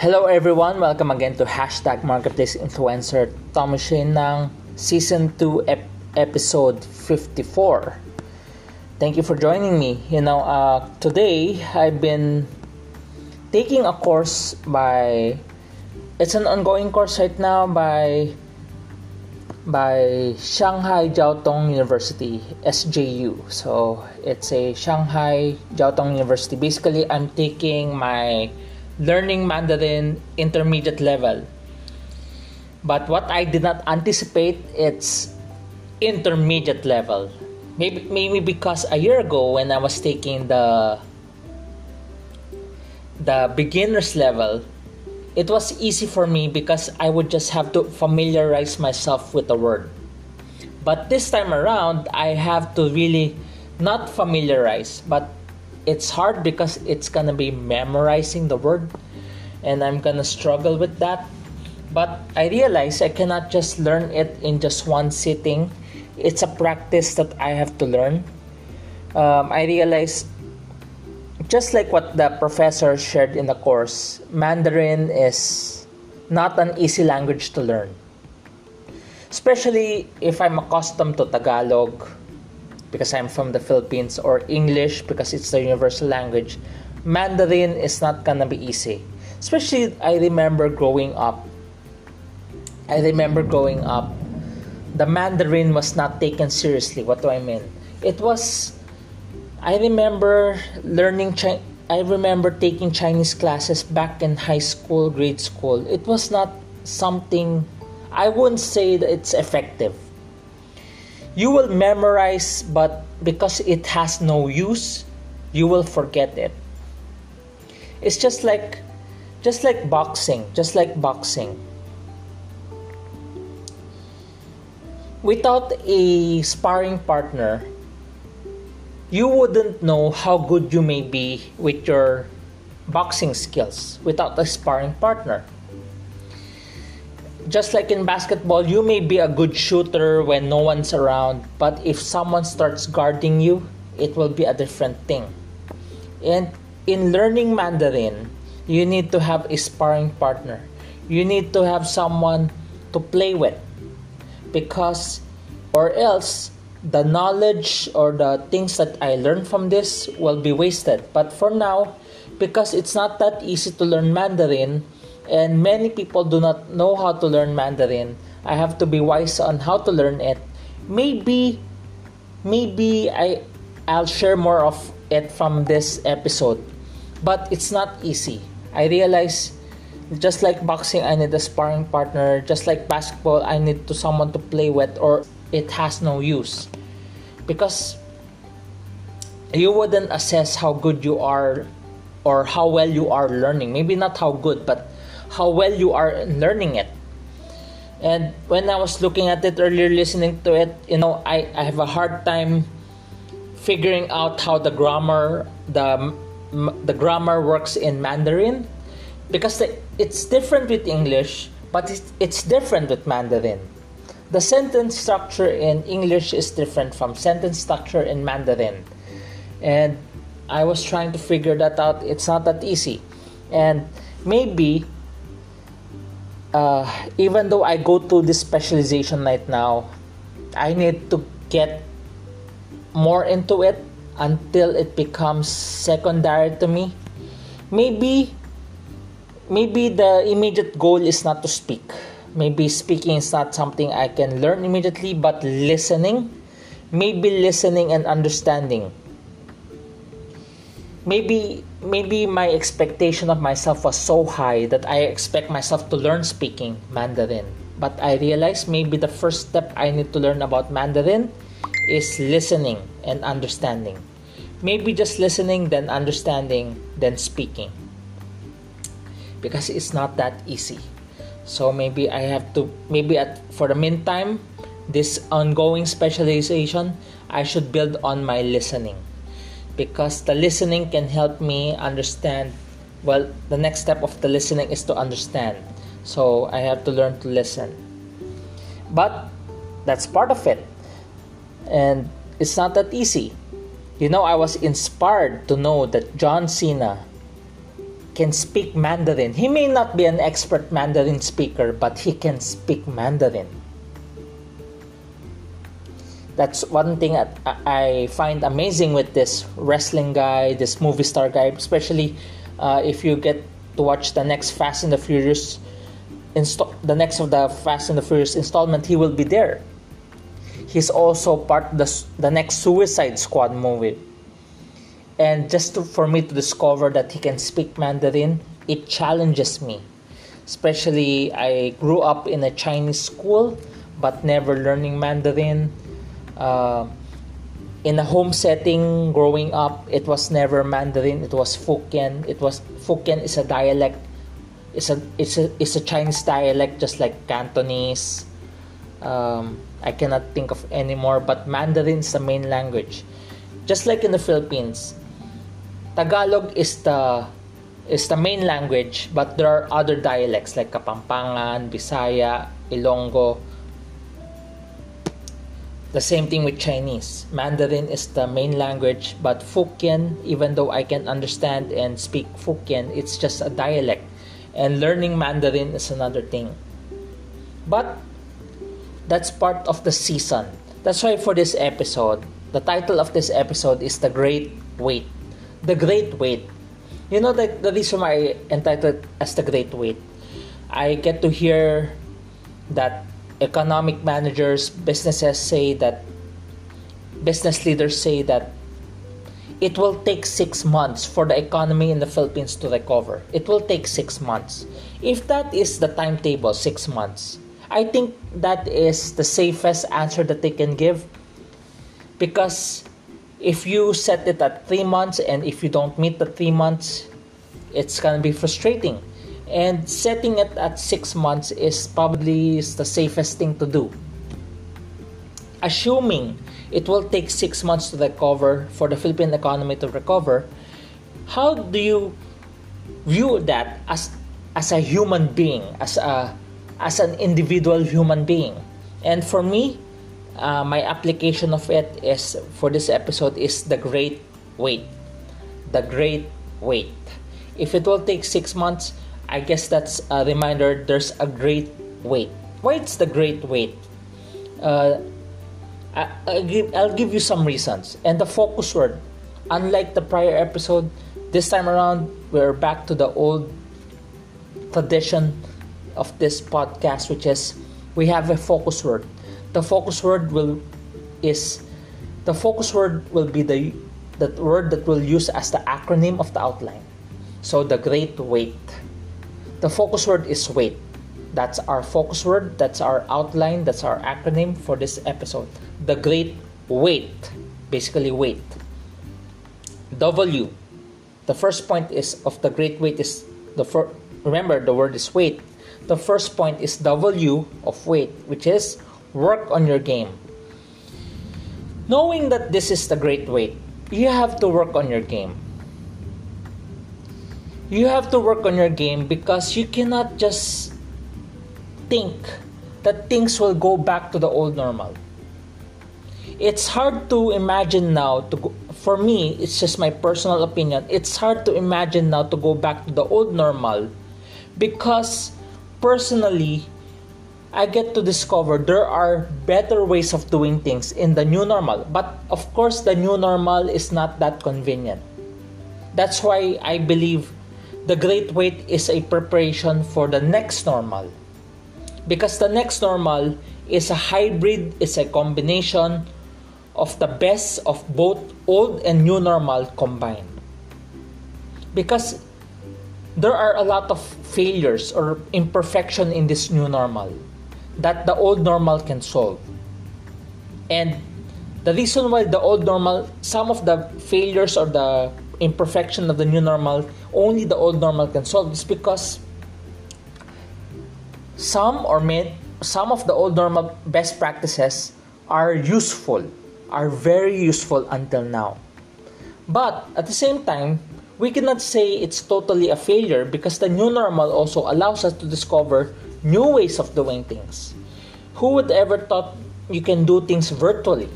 Hello everyone! Welcome again to Hashtag Marketplace Influencer Tommy Shane ng Season 2 ep- Episode 54. Thank you for joining me. You know, uh, today I've been taking a course by it's an ongoing course right now by by Shanghai Jiao Tong University SJU. So it's a Shanghai Jiao Tong University. Basically, I'm taking my learning Mandarin intermediate level. But what I did not anticipate it's intermediate level. Maybe maybe because a year ago when I was taking the the beginners level, it was easy for me because I would just have to familiarize myself with the word. But this time around, I have to really not familiarize, but it's hard because it's gonna be memorizing the word and I'm gonna struggle with that. But I realize I cannot just learn it in just one sitting. It's a practice that I have to learn. Um, I realize, just like what the professor shared in the course, Mandarin is not an easy language to learn. Especially if I'm accustomed to Tagalog, because I'm from the Philippines, or English because it's the universal language, Mandarin is not gonna be easy. Especially, I remember growing up. I remember growing up, the Mandarin was not taken seriously. What do I mean? It was. I remember learning. Chi- I remember taking Chinese classes back in high school, grade school. It was not something. I wouldn't say that it's effective you will memorize, but because it has no use, you will forget it. It's just like just like boxing, just like boxing. Without a sparring partner, you wouldn't know how good you may be with your boxing skills without a sparring partner just like in basketball, you may be a good shooter when no one's around, but if someone starts guarding you, it will be a different thing. And in learning Mandarin, you need to have a sparring partner. You need to have someone to play with because or else the knowledge or the things that I learned from this will be wasted. But for now, because it's not that easy to learn Mandarin, and many people do not know how to learn Mandarin. I have to be wise on how to learn it. Maybe, maybe I, I'll share more of it from this episode, but it's not easy. I realize, just like boxing, I need a sparring partner. Just like basketball, I need to someone to play with, or it has no use, because you wouldn't assess how good you are or how well you are learning. Maybe not how good, but how well you are learning it. And when I was looking at it earlier, listening to it, you know, I, I have a hard time figuring out how the grammar the the grammar works in Mandarin because the, it's different with English, but it's, it's different with Mandarin. The sentence structure in English is different from sentence structure in Mandarin. And I was trying to figure that out. It's not that easy. And maybe uh, even though I go to this specialization right now, I need to get more into it until it becomes secondary to me. Maybe maybe the immediate goal is not to speak. Maybe speaking is not something I can learn immediately, but listening, maybe listening and understanding. Maybe maybe my expectation of myself was so high that I expect myself to learn speaking Mandarin. But I realized maybe the first step I need to learn about Mandarin is listening and understanding. Maybe just listening, then understanding, then speaking. Because it's not that easy. So maybe I have to, maybe at, for the meantime, this ongoing specialization, I should build on my listening because the listening can help me understand well the next step of the listening is to understand so i have to learn to listen but that's part of it and it's not that easy you know i was inspired to know that john cena can speak Mandarin. He may not be an expert Mandarin speaker, but he can speak Mandarin. That's one thing that I find amazing with this wrestling guy, this movie star guy, especially uh, if you get to watch the next Fast and the Furious insta- the next of the Fast and the Furious installment, he will be there. He's also part of the, the next Suicide Squad movie. And just to, for me to discover that he can speak Mandarin, it challenges me. Especially, I grew up in a Chinese school, but never learning Mandarin. Uh, in a home setting growing up, it was never Mandarin, it was Fukien. It was Fukien is a dialect it's a it's a it's a Chinese dialect just like Cantonese. Um, I cannot think of any more, but Mandarin is the main language. Just like in the Philippines, Tagalog is the is the main language, but there are other dialects like Kapampangan, Bisaya, Ilonggo. The same thing with Chinese. Mandarin is the main language, but Fukien, even though I can understand and speak Fukien, it's just a dialect and learning Mandarin is another thing. But that's part of the season. That's why for this episode, the title of this episode is The Great Wait. The Great Wait. You know the, the reason why I entitled as The Great Wait? I get to hear that economic managers, businesses say that business leaders say that it will take six months for the economy in the Philippines to recover. It will take six months. If that is the timetable, six months, I think that is the safest answer that they can give. Because if you set it at three months and if you don't meet the three months, it's gonna be frustrating. And setting it at six months is probably the safest thing to do. Assuming it will take six months to recover for the Philippine economy to recover. How do you view that as as a human being, as a as an individual human being? And for me, uh, my application of it is for this episode is the great wait. The great wait. If it will take six months, I guess that's a reminder there's a great wait. Why it's the great wait? Uh, I, will give, I'll give you some reasons. And the focus word, unlike the prior episode, this time around we're back to the old tradition of this podcast, which is we have a focus word. The focus word will is the focus word will be the the word that we'll use as the acronym of the outline. So the great wait. The focus word is wait. That's our focus word, that's our outline, that's our acronym for this episode. The great wait basically wait w. The first point is of the great wait is the first remember the word is wait the first point is w of wait which is work on your game. Knowing that this is the great wait you have to work on your game you have to work on your game because you cannot just think that things will go back to the old normal. It's hard to imagine now to go, for me it's just my personal opinion it's hard to imagine now to go back to the old normal because personally I get to discover there are better ways of doing things in the new normal. But of course the new normal is not that convenient. That's why I believe the great wait is a preparation for the next normal because the next normal is a hybrid is a combination of the best of both old and new normal combined. Because there are a lot of failures or imperfection in this new normal that the old normal can solve. And the reason why the old normal, some of the failures or the imperfection of the new normal, only the old normal can solve is because some or may, some of the old normal best practices are useful are very useful until now. But at the same time, we cannot say it's totally a failure because the new normal also allows us to discover new ways of doing things. Who would ever thought you can do things virtually?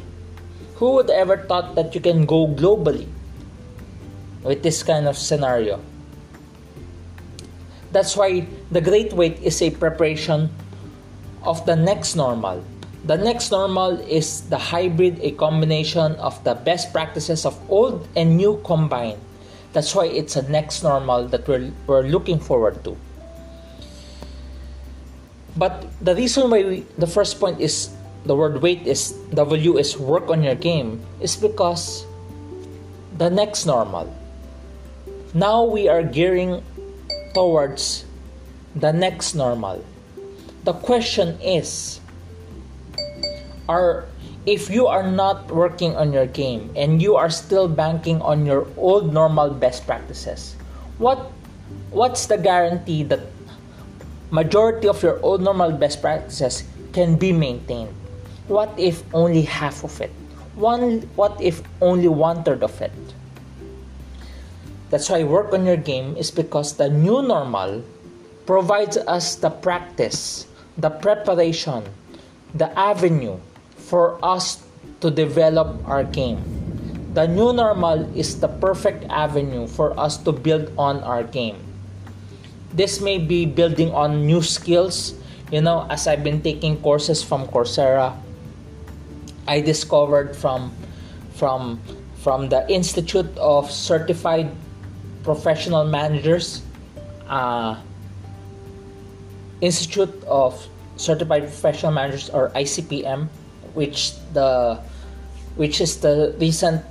Who would ever thought that you can go globally with this kind of scenario? That's why the great wait is a preparation of the next normal. The next normal is the hybrid, a combination of the best practices of old and new combined. That's why it's a next normal that we're, we're looking forward to. But the reason why we, the first point is the word wait is W is work on your game is because the next normal. Now we are gearing towards the next normal. The question is are if you are not working on your game and you are still banking on your old normal best practices, what what's the guarantee that majority of your old normal best practices can be maintained? What if only half of it? One what if only one third of it? That's why I work on your game is because the new normal provides us the practice, the preparation, the avenue for us to develop our game. The new normal is the perfect avenue for us to build on our game. This may be building on new skills. You know, as I've been taking courses from Coursera, I discovered from from from the Institute of Certified professional managers, uh, Institute of Certified Professional Managers or ICPM, which the which is the recent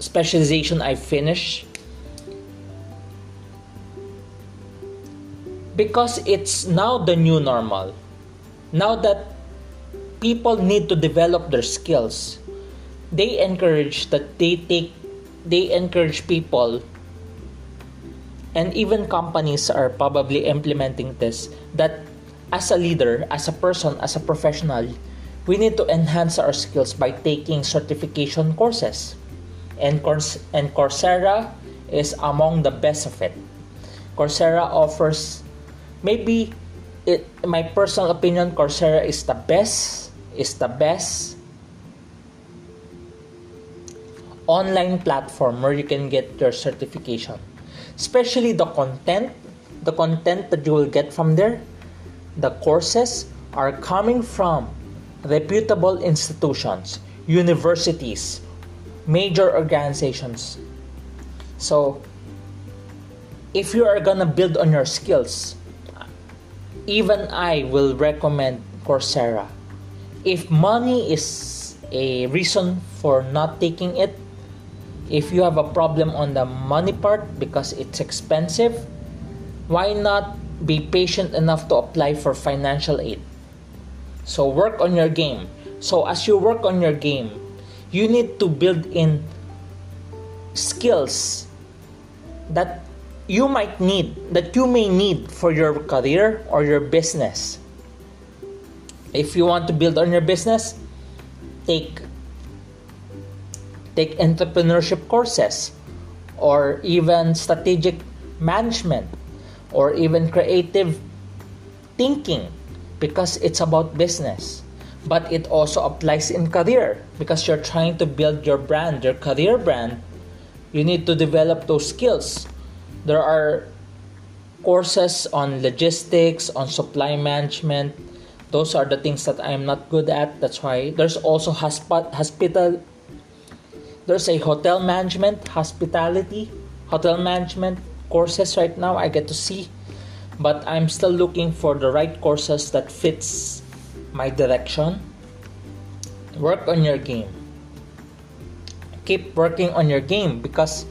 specialization I finished. Because it's now the new normal. Now that people need to develop their skills, they encourage that they take they encourage people and even companies are probably implementing this that as a leader as a person as a professional we need to enhance our skills by taking certification courses. And course and Coursera is among the best of it. Coursera offers maybe it, my personal opinion Coursera is the best is the best online platform where you can get your certification. Especially the content, the content that you will get from there, the courses are coming from reputable institutions, universities, major organizations. So, if you are gonna build on your skills, even I will recommend Coursera. If money is a reason for not taking it, if you have a problem on the money part because it's expensive, why not be patient enough to apply for financial aid? So work on your game. So as you work on your game, you need to build in skills that you might need, that you may need for your career or your business. If you want to build on your business, take take entrepreneurship courses or even strategic management or even creative thinking because it's about business. But it also applies in career because you're trying to build your brand your career brand. You need to develop those skills. There are courses on logistics on supply management. Those are the things that i'm not good at. That's why there's also hospital there's a hotel management, hospitality, hotel management courses right now I get to see, but I'm still looking for the right courses that fits my direction. Work on your game. Keep working on your game because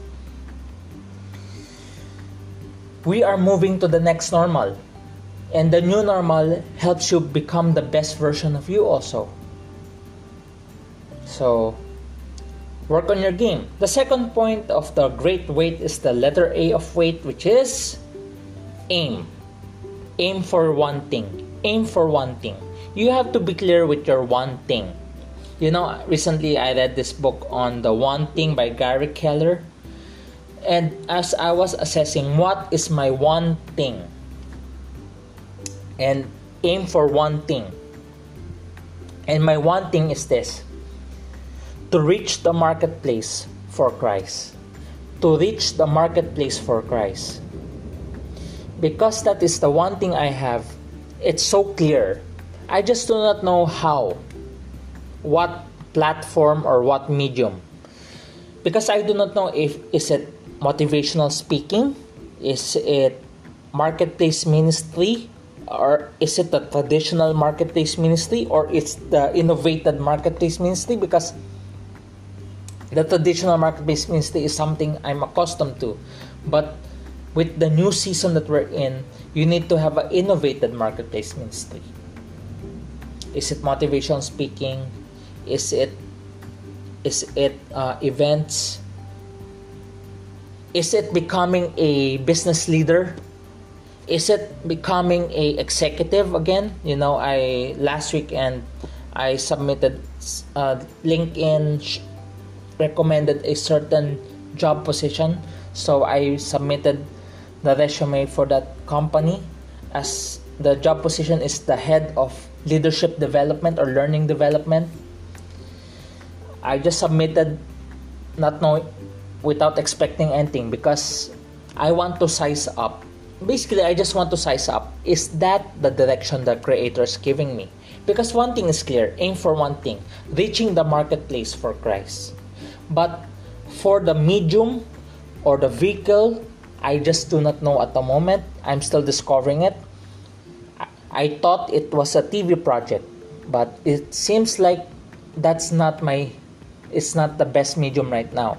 we are moving to the next normal. And the new normal helps you become the best version of you also. So work on your game. The second point of the great wait is the letter A of wait, which is aim. Aim for one thing. Aim for one thing. You have to be clear with your one thing. You know, recently I read this book on the one thing by Gary Keller. And as I was assessing what is my one thing, and aim for one thing. And my one thing is this to reach the marketplace for Christ. To reach the marketplace for Christ. because that is the one thing I have, it's so clear. I just do not know how, what platform or what medium. Because I do not know if is it motivational speaking, is it marketplace ministry, or is it the traditional marketplace ministry, or it's the innovated marketplace ministry? Because the traditional marketplace ministry is something I'm accustomed to, but with the new season that we're in, you need to have an innovated marketplace ministry. Is it motivational speaking? Is it is it uh, events? Is it becoming a business leader? Is it becoming a executive again? You know, I last weekend I submitted uh, LinkedIn recommended a certain job position, so I submitted the resume for that company as the job position is the head of leadership development or learning development. I just submitted not knowing without expecting anything because i want to size up. Basically i just want to size up. Is that the direction the creator is giving me? Because one thing is clear aim for one thing reaching the marketplace for christ but for the medium or the vehicle I just do not know at the moment. I'm still discovering it. I thought it was a TV project, but it seems like that's not my it's not the best medium right now.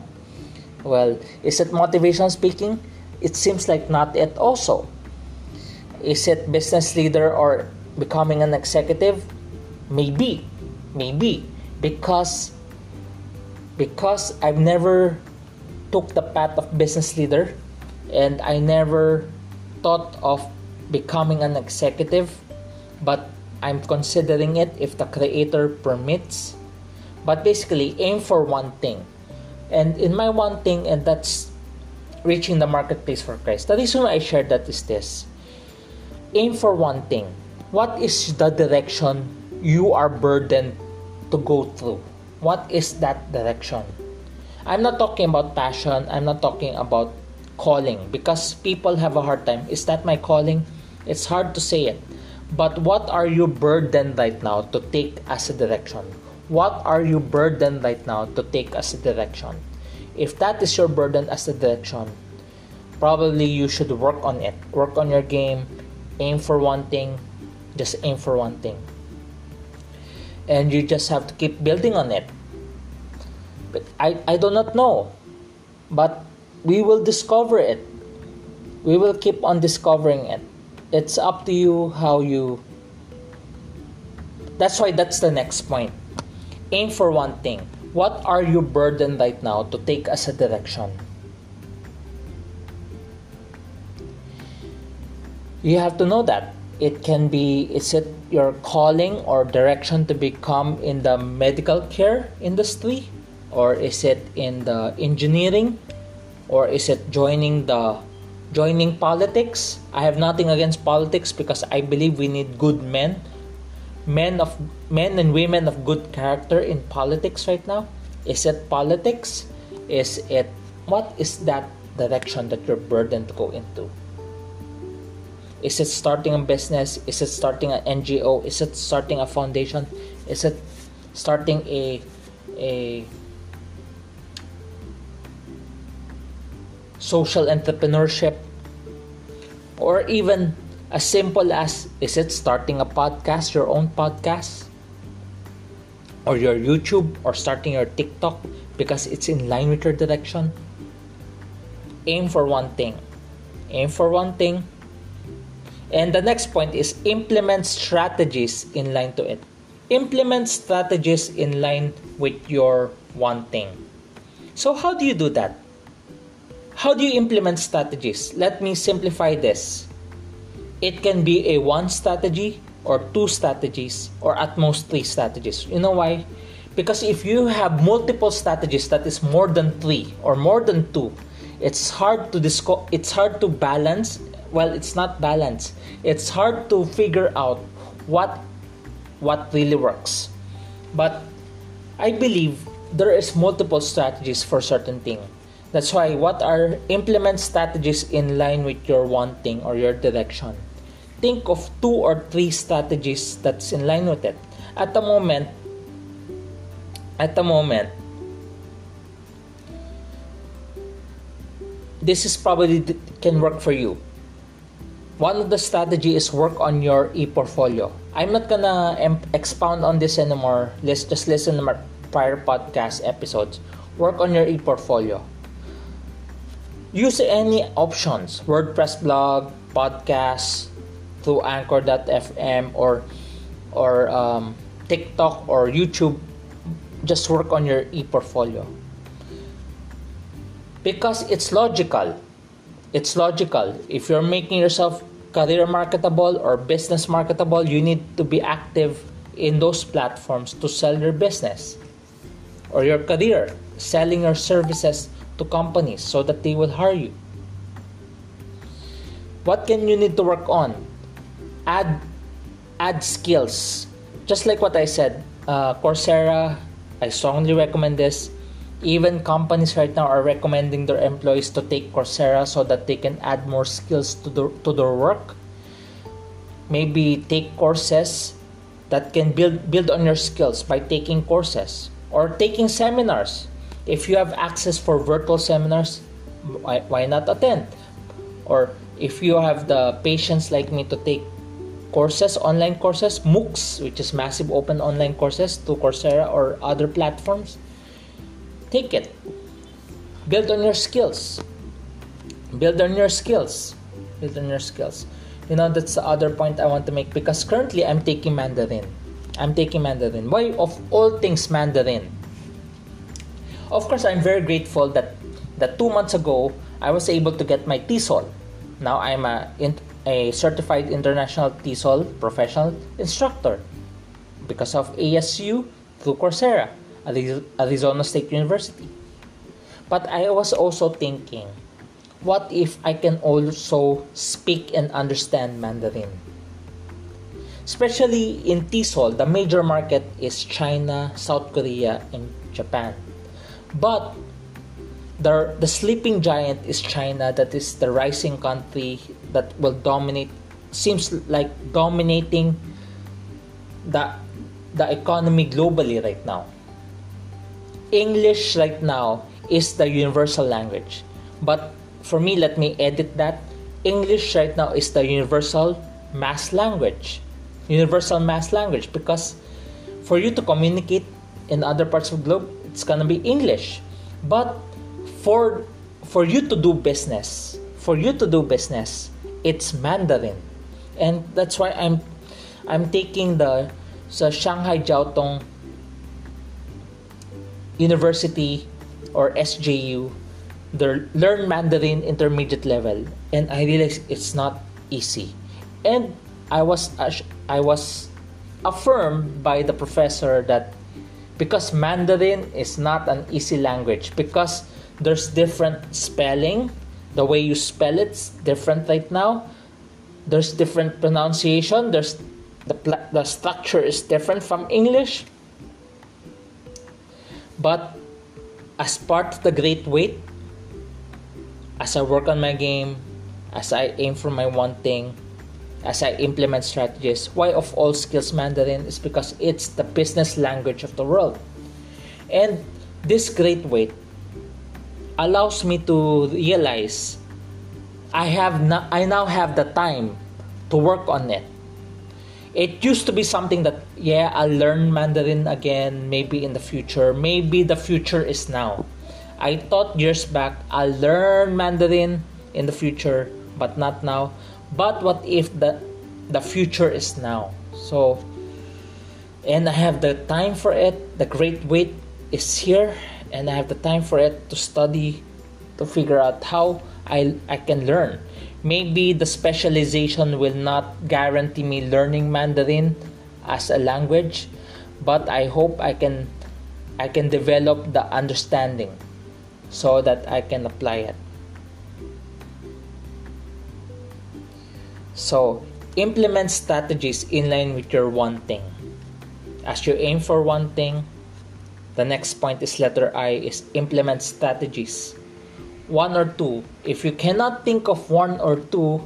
Well, is it motivation speaking? It seems like not it also. Is it business leader or becoming an executive? Maybe. Maybe because because I've never took the path of business leader and I never thought of becoming an executive, but I'm considering it if the creator permits. But basically, aim for one thing. And in my one thing, and that's reaching the marketplace for Christ. The reason I shared that is this aim for one thing. What is the direction you are burdened to go through? What is that direction? I'm not talking about passion, I'm not talking about calling because people have a hard time. Is that my calling? It's hard to say it. But what are you burdened right now to take as a direction? What are you burdened right now to take as a direction? If that is your burden as a direction, probably you should work on it. Work on your game, aim for one thing, just aim for one thing. And you just have to keep building on it. But I, I do not know. But we will discover it. We will keep on discovering it. It's up to you how you. That's why that's the next point. Aim for one thing. What are you burdened right now to take as a direction? You have to know that. It can be, is it your calling or direction to become in the medical care industry? Or is it in the engineering? Or is it joining the joining politics? I have nothing against politics because i believe we need good men. Men of men and women of good character in politics right now. Is it politics? Is it what is that direction that you're burdened to go into is it starting a business? Is it starting an ngo is it starting a foundation? Is it starting a a social entrepreneurship, or even as simple as is it starting a podcast, your own podcast, or your YouTube, or starting your TikTok? Because it's in line with your direction. Aim for one thing. Aim for one thing. And the next point is implement strategies in line to it. Implement strategies in line with your one thing. So, how do you do that? How do you implement strategies? Let me simplify this. It can be a one strategy or two strategies or at most three strategies. You know why? Because if you have multiple strategies that is more than three or more than two, it's hard to disco- it's hard to balance. Well, it's not balance. It's hard to figure out what what really works. But I believe there is multiple strategies for certain thing That's why what are implement strategies in line with your wanting or your direction. Think of two or three strategies that's in line with it. At the moment, at the moment, this is probably can work for you. One of the strategy is work on your e-portfolio. I'm not gonna expound on this anymore. Let's just listen to my prior podcast episodes. Work on your e-portfolio. Use any options, WordPress blog, podcast, through Anchor.fm or or um, TikTok or YouTube. Just work on your e-portfolio because it's logical. It's logical. If you're making yourself career marketable or business marketable, you need to be active in those platforms to sell your business or your career, selling your services to companies so that they will hire you. What can you need to work on? Add add skills. Just like what I said, uh, Coursera, I strongly recommend this even companies right now are recommending their employees to take Coursera so that they can add more skills to, the, to their work. Maybe take courses that can build build on your skills by taking courses or taking seminars. If you have access for virtual seminars, why, why not attend? Or if you have the patience like me to take courses, online courses, MOOCs, which is massive open online courses to Coursera or other platforms, take it build on your skills. Build on your skills. Build on your skills. You know that's the other point i want to make because currently i'm taking mandarin. I'm taking mandarin. Why of all things mandarin? Of course i'm very grateful that that two months ago i was able to get my TESOL now i'm a, a certified international TESOL professional instructor because of asu through coursera Arizona State University. But I was also thinking, what if I can also speak and understand Mandarin? Especially in TESOL, the major market is China, South Korea, and Japan. But the, the sleeping giant is China, that is the rising country that will dominate, seems like dominating the, the economy globally right now. English right now is the universal language. But for me, let me edit that. English right now is the universal mass language. Universal mass language because for you to communicate in other parts of the globe, it's gonna be English. But for for you to do business, for you to do business, it's Mandarin. And that's why I'm I'm taking the sa Shanghai Jiao Tong University or SJU, the learn Mandarin intermediate level, and I realized it's not easy. And I was I was affirmed by the professor that because Mandarin is not an easy language because there's different spelling, the way you spell it's different right now. There's different pronunciation. There's the the structure is different from English but as part of the great wait, as I work on my game, as I aim for my one thing, as I implement strategies, why of all skills Mandarin is because it's the business language of the world. And this great wait allows me to realize I have no, I now have the time to work on it it used to be something that yeah i'll learn mandarin again maybe in the future. Maybe the future is now. I thought years back i'll learn mandarin in the future but not now. But what if the the future is now? So and i have the time for it. The great wait is here and i have the time for it to study to figure out how i i can learn maybe the specialization will not guarantee me learning Mandarin as a language, but I hope I can I can develop the understanding so that I can apply it. So, implement strategies in line with your one thing. As you aim for one thing, the next point is letter I is implement strategies one or two. If you cannot think of one or two,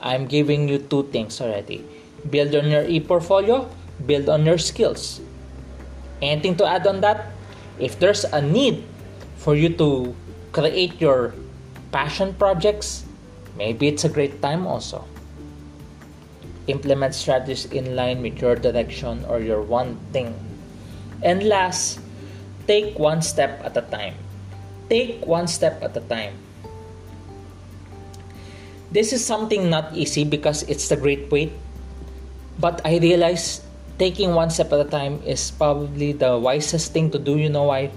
I'm giving you two things already. Build on your e-portfolio, build on your skills. Anything to add on that? If there's a need for you to create your passion projects, maybe it's a great time also. Implement strategies in line with your direction or your one thing. And last, take one step at a time. Take one step at a time. This is something not easy because it's the great wait, but I realize taking one step at a time is probably the wisest thing to do. You know why?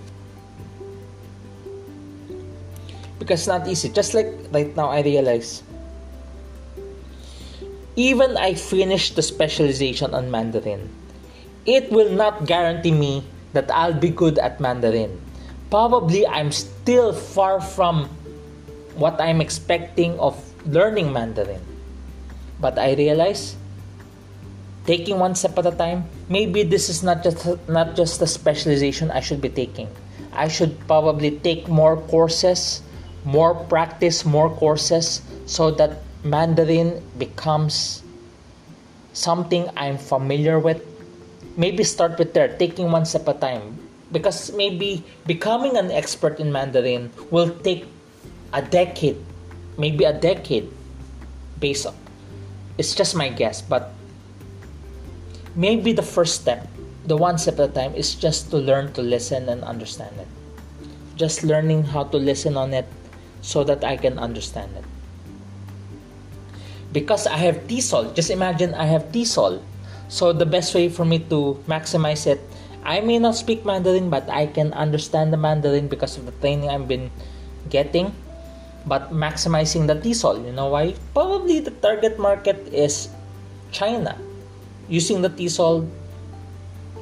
Because it's not easy. Just like right now, I realize. Even I finished the specialization on Mandarin, it will not guarantee me that I'll be good at Mandarin. Probably I'm still far from what I'm expecting of learning Mandarin. But I realize taking one step at a time maybe this is not just not just the specialization i should be taking. I should probably take more courses more practice more courses so that mandarin becomes something i'm familiar with. Maybe start with there taking one step at a time because maybe becoming an expert in mandarin will take a decade maybe a decade based on it's just my guess but maybe the first step, the one step at a time, is just to learn to listen and understand it. Just learning how to listen on it so that I can understand it. Because I have TESOL, just imagine I have TESOL. So the best way for me to maximize it, I may not speak Mandarin, but I can understand the Mandarin because of the training I've been getting. But maximizing the TESOL, you know why? Probably the target market is China using the TESOL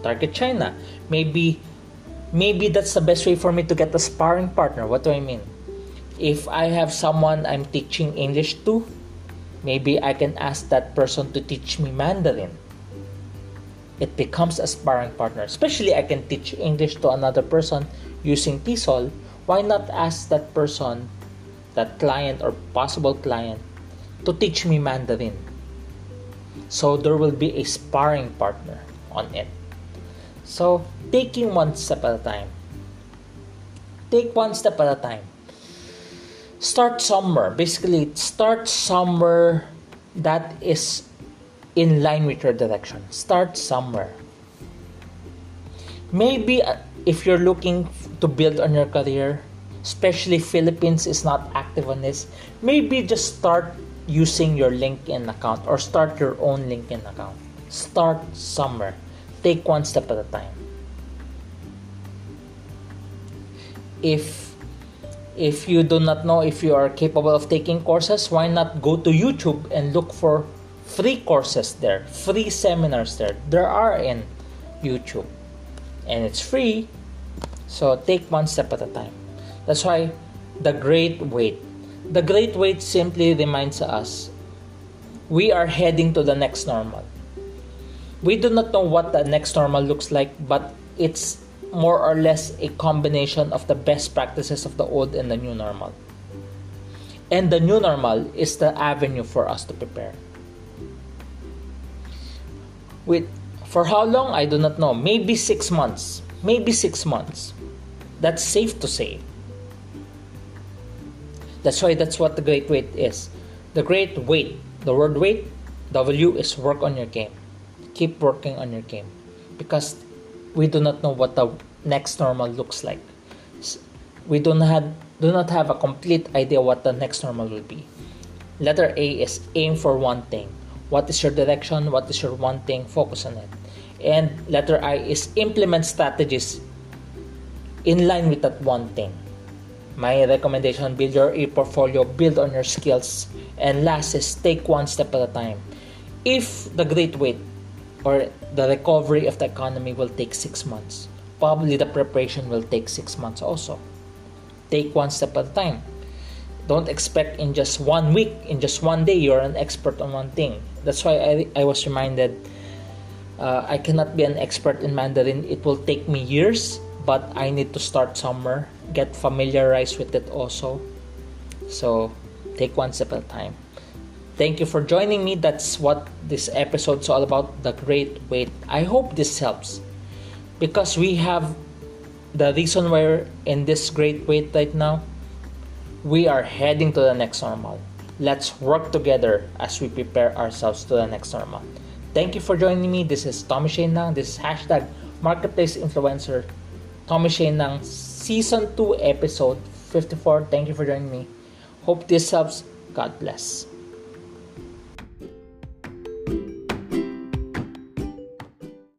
target China. Maybe maybe that's the best way for me to get a sparring partner. What do I mean? If I have someone I'm teaching English to, maybe I can ask that person to teach me Mandarin. It becomes a sparring partner. Especially I can teach English to another person using TESOL. Why not ask that person, that client or possible client, to teach me Mandarin? So there will be a sparring partner on it. So taking one step at a time. Take one step at a time. Start somewhere. Basically, start somewhere that is in line with your direction. Start somewhere. Maybe uh, if you're looking to build on your career, especially Philippines is not active on this, maybe just start using your LinkedIn account or start your own LinkedIn account. Start somewhere. Take one step at a time. If if you do not know if you are capable of taking courses, why not go to YouTube and look for free courses there, free seminars there. There are in YouTube. And it's free. So take one step at a time. That's why the great wait the Great Wait simply reminds us we are heading to the next normal. We do not know what the next normal looks like, but it's more or less a combination of the best practices of the old and the new normal. And the new normal is the avenue for us to prepare. With for how long I do not know. Maybe 6 months. Maybe 6 months. That's safe to say. That's why that's what the great wait is. The great wait, the word wait, W is work on your game. Keep working on your game because we do not know what the next normal looks like. We do not have, do not have a complete idea what the next normal will be. Letter A is aim for one thing. What is your direction? What is your one thing? Focus on it. And letter I is implement strategies in line with that one thing my recommendation build your e-portfolio build on your skills and last is take one step at a time if the great wait or the recovery of the economy will take six months probably the preparation will take six months also take one step at a time don't expect in just one week in just one day you're an expert on one thing that's why i, I was reminded uh, i cannot be an expert in mandarin it will take me years but I need to start somewhere, get familiarized with it also. So take one step at a time. Thank you for joining me. That's what this episode's all about the great wait. I hope this helps because we have the reason why we're in this great wait right now. We are heading to the next normal. Let's work together as we prepare ourselves to the next normal. Thank you for joining me. This is Tommy Shane Nang. This is hashtag Marketplace Influencer. Tommy Shane Nang, Season 2, Episode 54. Thank you for joining me. Hope this helps. God bless.